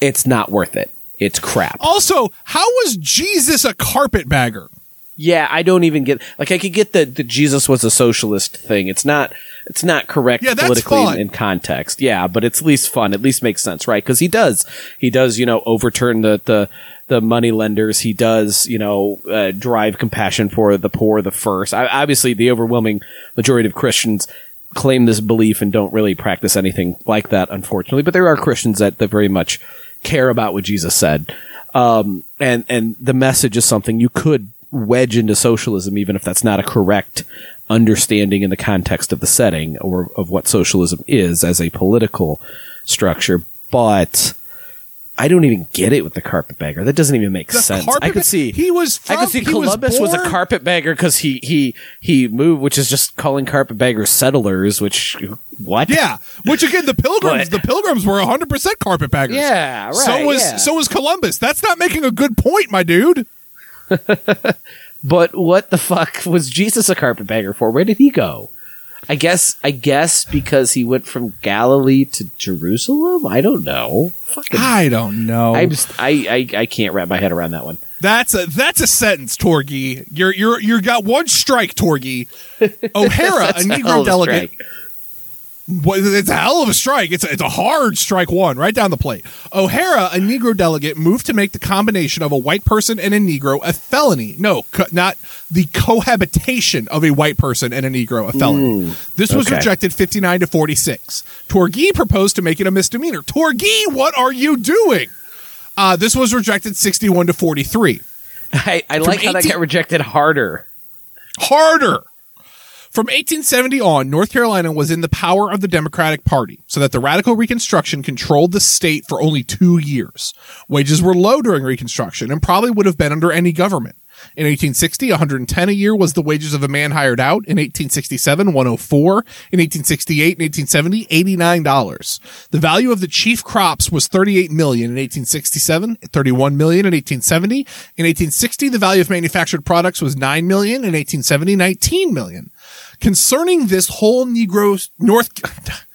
it's not worth it. It's crap. Also, how was Jesus a carpetbagger? Yeah, I don't even get like I could get that that Jesus was a socialist thing. It's not it's not correct Yeah, politically in, in context. Yeah, but it's at least fun. At least makes sense, right? Because he does he does you know overturn the the the money lenders. He does you know uh, drive compassion for the poor the first. I, obviously, the overwhelming majority of Christians claim this belief and don't really practice anything like that, unfortunately. But there are Christians that, that very much care about what Jesus said. Um, and, and the message is something you could wedge into socialism, even if that's not a correct understanding in the context of the setting or of what socialism is as a political structure. But I don't even get it with the carpetbagger. That doesn't even make The sense. I could see he was I could see he was Columbus was, a carpetbagger because he he he moved, which is just calling carpetbaggers settlers. Which what? Yeah, which again, the pilgrims, the pilgrims were 100 percent carpetbaggers. Yeah, right, So was yeah. so was Columbus. That's not making a good point, my dude. But what the fuck was Jesus a carpetbagger for? Where did he go? I guess I guess because he went from Galilee to Jerusalem. I don't know. Fucking, I don't know. I'm just, I, I I can't wrap my head around that one. That's a that's a sentence, Tourgee. You're you're you got one strike, Tourgee. O'Hara, a Negro delegate. strike. Well, it's a hell of a strike. It's a, it's a hard strike one, right down the plate. O'Hara, a Negro delegate, moved to make the combination of a white person and a Negro a felony. No, co- not the cohabitation of a white person and a Negro a felony. this was okay. rejected 59 to 46. Tourgee proposed to make it a misdemeanor. Tourgee, what are you doing? Uh, this was rejected 61 to 43. I, I like how that 18 got rejected harder. harder. From 1870 on, North Carolina was in the power of the Democratic Party, so that the Radical Reconstruction controlled the state for only two years. Wages were low during Reconstruction and probably would have been under any government. In 1860, 110 a year was the wages of a man hired out. In 1867, 104. In 1868 and 1870, $89. The value of the chief crops was 38 million in 1867, 31 million in 1870. In 1860, the value of manufactured products was 9 million. In 1870, 19 million. Concerning this whole Negro North,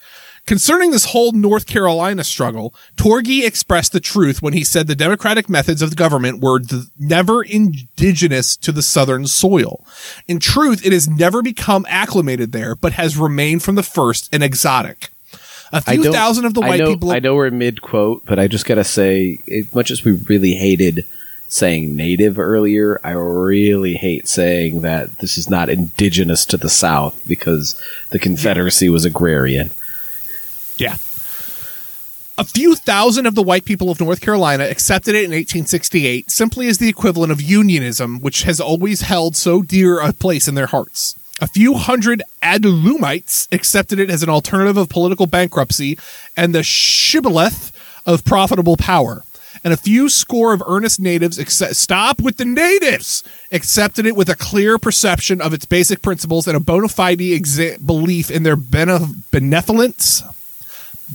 Concerning this whole North Carolina struggle, Tourgee expressed the truth when he said the democratic methods of the government were never indigenous to the southern soil. In truth, it has never become acclimated there, but has remained from the first an exotic. A few thousand of the I white know, people. I know we're mid quote, but I just gotta say, as much as we really hated saying native earlier, I really hate saying that this is not indigenous to the South because the Confederacy was agrarian. Yeah. A few thousand of the white people of North Carolina accepted it in 1868 simply as the equivalent of unionism, which has always held so dear a place in their hearts. A few hundred Adullamites accepted it as an alternative of political bankruptcy and the shibboleth of profitable power. And a few score of earnest natives accept, stop with the natives accepted it with a clear perception of its basic principles and a bona fide exa- belief in their bene- benevolence,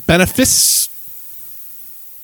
benefice,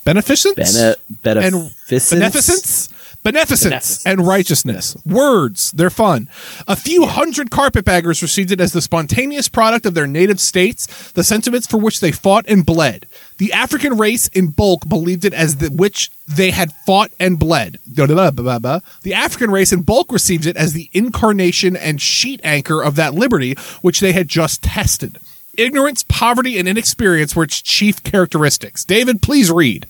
beneficence, Bene- and beneficence? Beneficence, and righteousness. Words, they're fun. A few hundred carpetbaggers received it as the spontaneous product of their native states, the sentiments for which they fought and bled. The African race in bulk believed it as the which they had fought and bled. The African race in bulk received it as the incarnation and sheet anchor of that liberty which they had just tested. Ignorance, poverty, and inexperience were its chief characteristics. David, please read.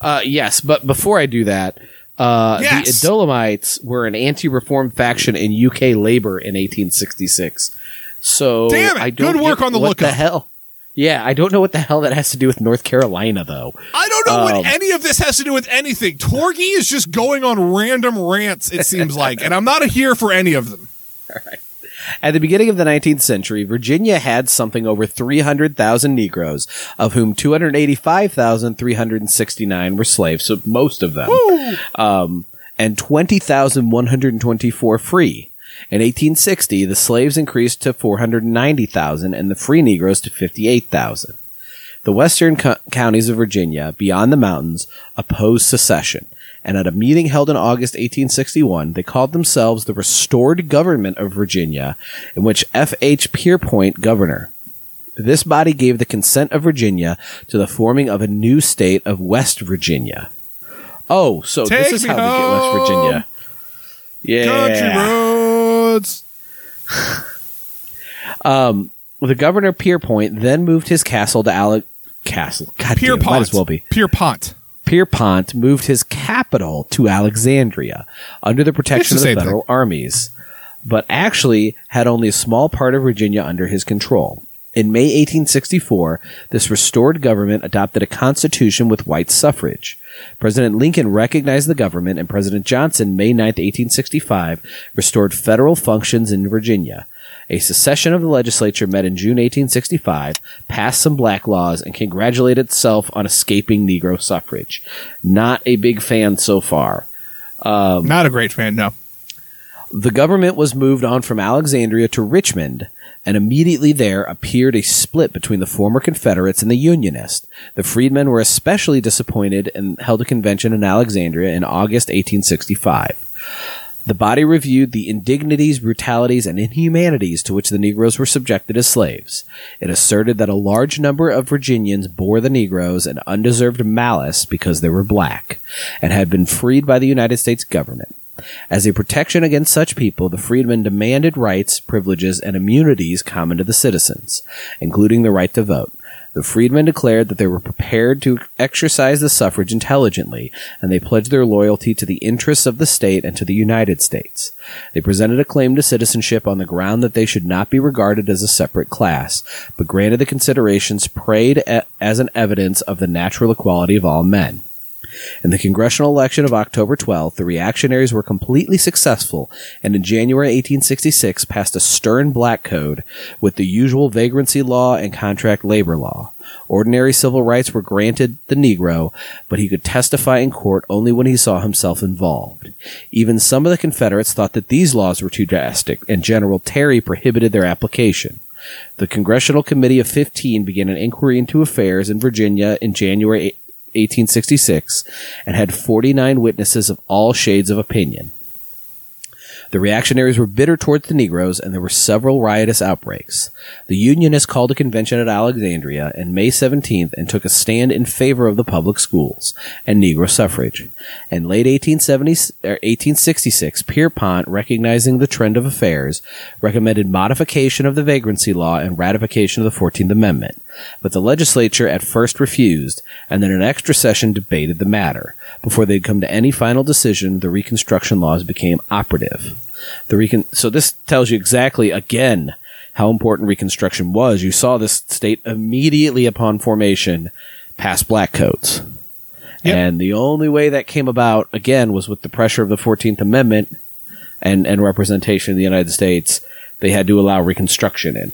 Uh, yes, but before I do that, uh, Yes. the Adullamites were an anti-reform faction in UK Labour in 1866. So Damn it, I don't good work on the what lookup. the hell. Yeah, I don't know what the hell that has to do with North Carolina, though. I don't know what Um, any of this has to do with anything. Tourgee is just going on random rants, it seems like, and I'm not here for any of them. At the beginning of the 19th century, Virginia had something over 300,000 Negroes, of whom 285,369 were slaves, so most of them, um, and 20,124 free. In 1860, the slaves increased to 490,000 and the free Negroes to 58,000. The western co- counties of Virginia, beyond the mountains, opposed secession, and at a meeting held in August 1861, they called themselves the Restored Government of Virginia, in which F. H. Pierpont governor. This body gave the consent of Virginia to the forming of a new state of West Virginia. Oh, so Take this is how they get West. Virginia. Yeah. Country roads. Um, the governor Pierpont then moved his castle to Ale- Castle. God damn Pierpont. might as well be. Pierpont. Pierpont moved his capital to Alexandria under the protection It's of the the federal armies, but actually had only a small part of Virginia under his control. In May 1864, this restored government adopted a constitution with white suffrage. President Lincoln recognized the government, and President Johnson, May 9, 1865, restored federal functions in Virginia. A secession of the legislature met in June 1865, passed some black laws, and congratulated itself on escaping Negro suffrage. Not a big fan so far. Um, Not a great fan, no. The government was moved on from Alexandria to Richmond, and immediately there appeared a split between the former Confederates and the Unionists. The freedmen were especially disappointed and held a convention in Alexandria in August 1865. The body reviewed the indignities, brutalities, and inhumanities to which the Negroes were subjected as slaves. It asserted that a large number of Virginians bore the Negroes an undeserved malice because they were black, and had been freed by the United States government. As a protection against such people, the freedmen demanded rights, privileges, and immunities common to the citizens, including the right to vote. The freedmen declared that they were prepared to exercise the suffrage intelligently, and they pledged their loyalty to the interests of the state and to the United States. They presented a claim to citizenship on the ground that they should not be regarded as a separate class, but granted the considerations prayed as an evidence of the natural equality of all men. In the congressional election of October 12th, the reactionaries were completely successful and in January 1866 passed a stern black code with the usual vagrancy law and contract labor law. Ordinary civil rights were granted the Negro, but he could testify in court only when he saw himself involved. Even some of the Confederates thought that these laws were too drastic, and General Terry prohibited their application. The Congressional Committee of 15 began an inquiry into affairs in Virginia in January 1866 and had 49 witnesses of all shades of opinion. The reactionaries were bitter towards the Negroes, and there were several riotous outbreaks. The Unionists called a convention at Alexandria on May 17th and took a stand in favor of the public schools and Negro suffrage. In late 1870, er, 1866, Pierpont, recognizing the trend of affairs, recommended modification of the vagrancy law and ratification of the 14th Amendment. But the legislature at first refused, and then an extra session debated the matter. Before they'd come to any final decision, the Reconstruction laws became operative. The recon- so this tells you exactly, again, how important Reconstruction was. You saw this state immediately upon formation past black codes. Yep. And the only way that came about, again, was with the pressure of the 14th Amendment and, and representation in the United States. They had to allow Reconstruction in.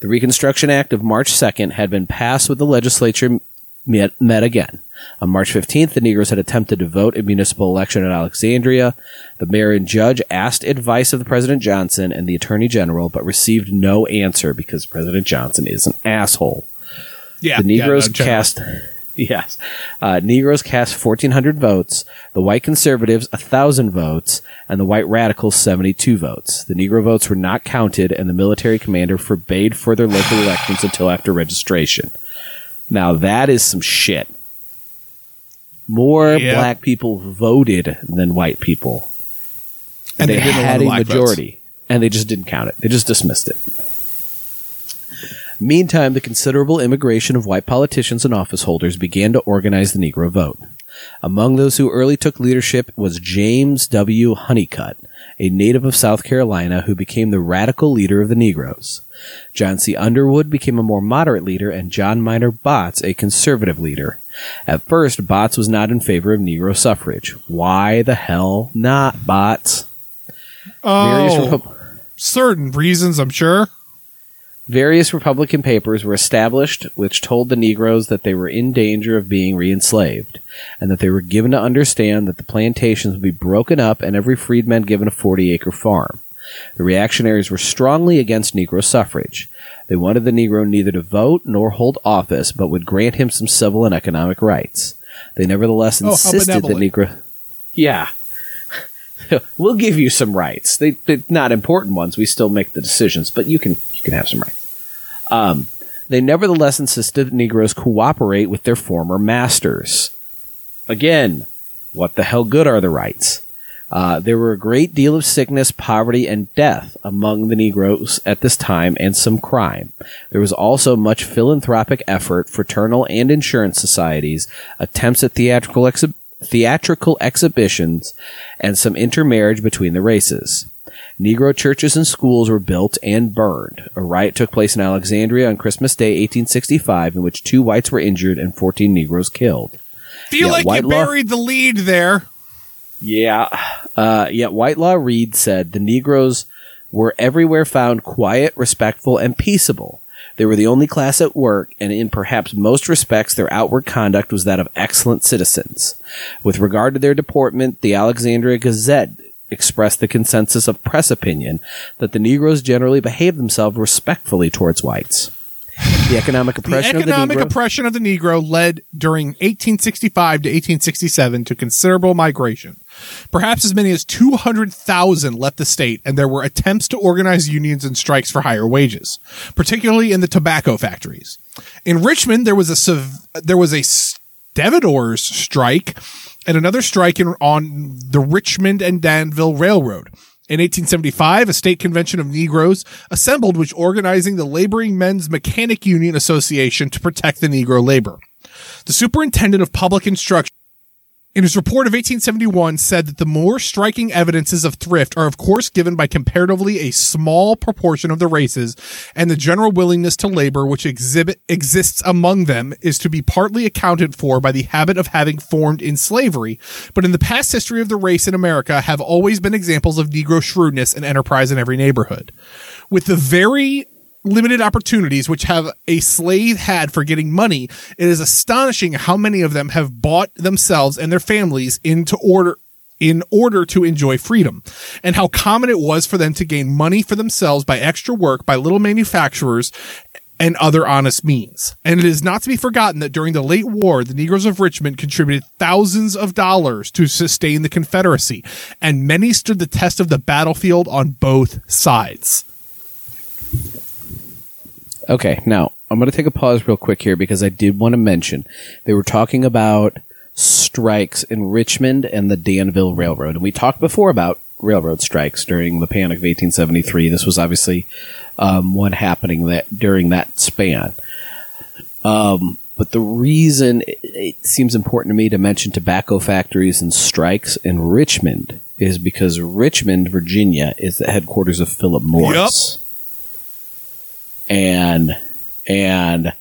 The Reconstruction Act of March 2nd had been passed with the legislature met, met again. On March 15th, the Negroes had attempted to vote in municipal election at Alexandria. The mayor and judge asked advice of the President Johnson and the Attorney General, but received no answer because President Johnson is an asshole. Yeah, The Negroes yeah, no, cast, yes, uh, Negroes cast 1,400 votes, the white conservatives 1,000 votes, and the white radicals 72 votes. The Negro votes were not counted, and the military commander forbade further local elections until after registration. Now that is some shit. More Yeah. black people voted than white people. And they, they didn't had a black votes. majority, and they just didn't count it. They just dismissed it. Meantime, the considerable immigration of white politicians and office holders began to organize the Negro vote. Among those who early took leadership was James W. Hunnicutt, a native of South Carolina who became the radical leader of the Negroes. John C. Underwood became a more moderate leader and John Minor Botts a conservative leader. At first, Botts was not in favor of Negro suffrage. Why the hell not, Botts? Oh, Repu- certain reasons, I'm sure. Various Republican papers were established which told the Negroes that they were in danger of being reenslaved, and that they were given to understand that the plantations would be broken up and every freedman given a 40 acre farm. The reactionaries were strongly against Negro suffrage. They wanted the Negro neither to vote nor hold office, but would grant him some civil and economic rights. They nevertheless Oh, insisted that benevolent. Negro. Yeah. we'll give you some rights. They, they're not important ones. We still make the decisions, but you can you can have some rights. Um, they nevertheless insisted that Negroes cooperate with their former masters. Again, what the hell good are the rights? Uh, there were a great deal of sickness, poverty, and death among the Negroes at this time, and some crime. There was also much philanthropic effort, fraternal and insurance societies, attempts at theatrical exhi- theatrical exhibitions, and some intermarriage between the races. Negro churches and schools were built and burned. A riot took place in Alexandria on Christmas Day, 1865, in which two whites were injured and 14 Negroes killed. Feel Yeah, like white you law- buried the lead there. Yeah. Uh, yet Whitelaw Reid said the Negroes were everywhere found quiet, respectful, and peaceable. They were the only class at work, and in perhaps most respects, their outward conduct was that of excellent citizens. With regard to their deportment, the Alexandria Gazette expressed the consensus of press opinion that the Negroes generally behaved themselves respectfully towards whites. The economic The oppression economic of the Negro. oppression of the Negro led during 1865 to 1867 to considerable migration. Perhaps as many as 200,000 left the state, and there were attempts to organize unions and strikes for higher wages, particularly in the tobacco factories. In Richmond, there was a there was a stevedores strike and another strike in, on the Richmond and Danville Railroad. In 1875, a state convention of Negroes assembled which organizing the Laboring Men's Mechanic Union Association to protect the Negro labor. The superintendent of public instruction in his report of 1871 said that the more striking evidences of thrift are of course given by comparatively a small proportion of the races and the general willingness to labor which exhibit exists among them is to be partly accounted for by the habit of having formed in slavery. But in the past history of the race in America have always been examples of negro shrewdness and enterprise in every neighborhood. With the very limited opportunities which have a slave had for getting money, it is astonishing how many of them have bought themselves and their families into order in order to enjoy freedom, and how common it was for them to gain money for themselves by extra work by little manufacturers and other honest means. And it is not to be forgotten that during the late war, the Negroes of Richmond contributed thousands of dollars to sustain the Confederacy, and many stood the test of the battlefield on both sides. Okay, now I'm going to take a pause real quick here because I did want to mention they were talking about strikes in Richmond and the Danville Railroad, and we talked before about railroad strikes during the Panic of 1873. This was obviously um, one happening that during that span. Um, but the reason it, it seems important to me to mention tobacco factories and strikes in Richmond is because Richmond, Virginia, is the headquarters of Philip Morris and and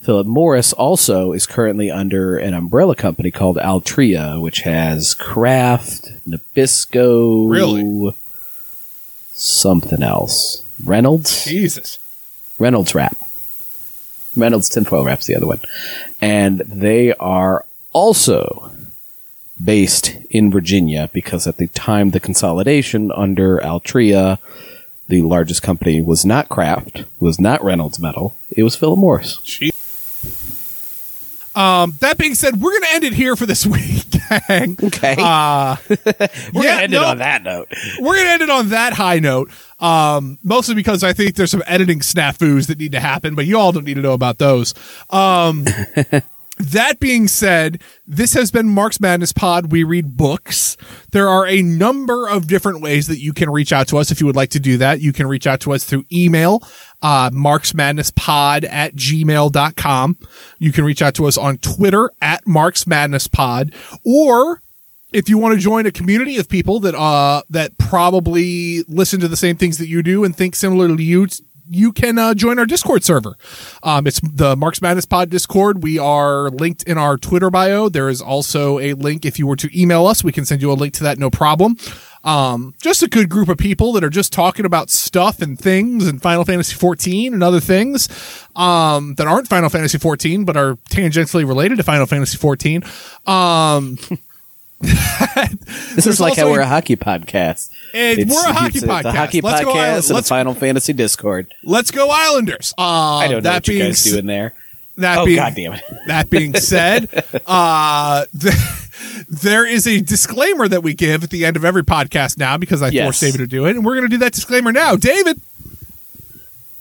Philip Morris also is currently under an umbrella company called Altria, which has Kraft, Nabisco, Really? something else. Reynolds? Jesus. Reynolds Wrap. Reynolds tinfoil wrap's the other one. And they are also based in Virginia because at the time the consolidation under Altria, the largest company was not Kraft, was not Reynolds Metal, it was Philip Morris. Gee. Um, that being said, we're going to end it here for this week, gang. Okay. Uh, We're yeah, gonna end no, it on that note. we're going to end it on that high note. Um, mostly because I think there's some editing snafus that need to happen, but you all don't need to know about those. Um, that being said, this has been Marx Madness Pod. We read books. There are a number of different ways that you can reach out to us if you would like to do that. You can reach out to us through email, uh, marxmadnesspod at gmail.com. You can reach out to us on Twitter at Marx Madness Pod, or if you want to join a community of people that uh that probably listen to the same things that you do and think similar to you you can uh, join our discord server. Um it's the Marx Madness pod discord. We are linked in our twitter bio. There is also a link. If you were to email us we can send you a link to that no problem. Um just a good group of people that are just talking about stuff and things and final fantasy 14 and other things um that aren't final fantasy 14 but are tangentially related to final fantasy 14 um This is like how we're a- hockey podcast. It's- we're a hockey it's podcast. The hockey Let's go podcast Islanders. and the Final Fantasy Discord. let's go Islanders. Um, I don't know that what you being guys s- do in there. That Oh being god damn it. that being said, uh, th- there is a disclaimer that we give at the end of every podcast now because I Yes. forced David to do it, and we're going to do that disclaimer now. David,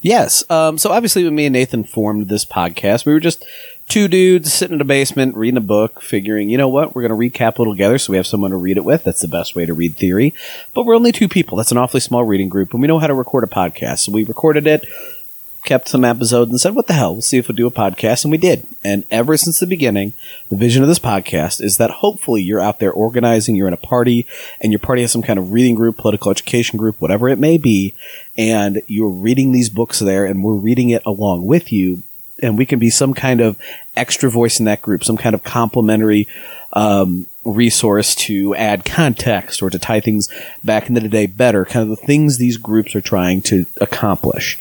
Yes. Um, so obviously, when me and Nathan formed this podcast, we were just two dudes sitting in a basement reading a book, figuring, you know what, we're going to read Capital together, so we have someone to read it with. That's the best way to read theory. But we're only two people. That's an awfully small reading group, and we know how to record a podcast. So we recorded it, kept some episodes, and said, what the hell? We'll see if we'll do a podcast. And we did. And ever since the beginning, the vision of this podcast is that hopefully you're out there organizing, you're in a party, and your party has some kind of reading group, political education group, whatever it may be, and you're reading these books there, and we're reading it along with you, and we can be some kind of extra voice in that group, some kind of complementary um, resource to add context or to tie things back into the day better, kind of the things these groups are trying to accomplish.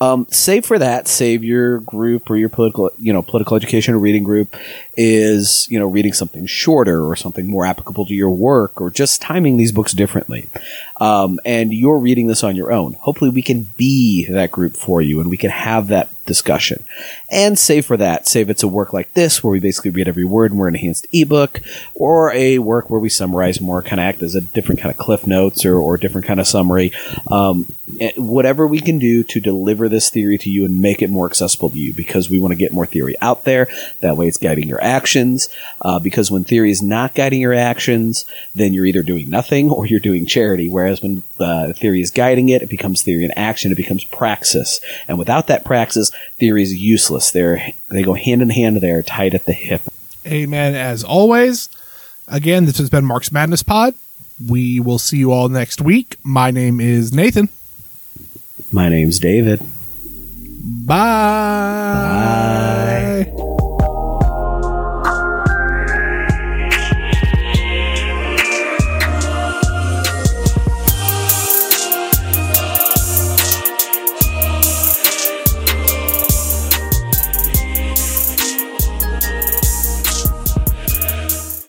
Um, save for that, save your group or your political, you know, political education or reading group is, you know, reading something shorter or something more applicable to your work or just timing these books differently. Um, and you're reading this on your own. Hopefully we can be that group for you and we can have that discussion. And save for that, save it's a work like this where we basically read every word and we're an enhanced ebook or a work where we summarize more, kind of act as a different kind of cliff notes or, or different kind of summary. Um, eh, whatever we can do to deliver this theory to you and make it more accessible to you because we want to get more theory out there. That way it's guiding your actions. Uh, because when theory is not guiding your actions, then you're either doing nothing or you're doing charity. Whereas when uh, theory is guiding it, it becomes theory in action. It becomes praxis. And without that praxis, theory is useless. They're, they go hand in hand. They're tied at the hip. Amen as always. Again, this has been Marx Madness Pod. We will see you all next week. My name is Nathan. My name's David. Bye. Bye.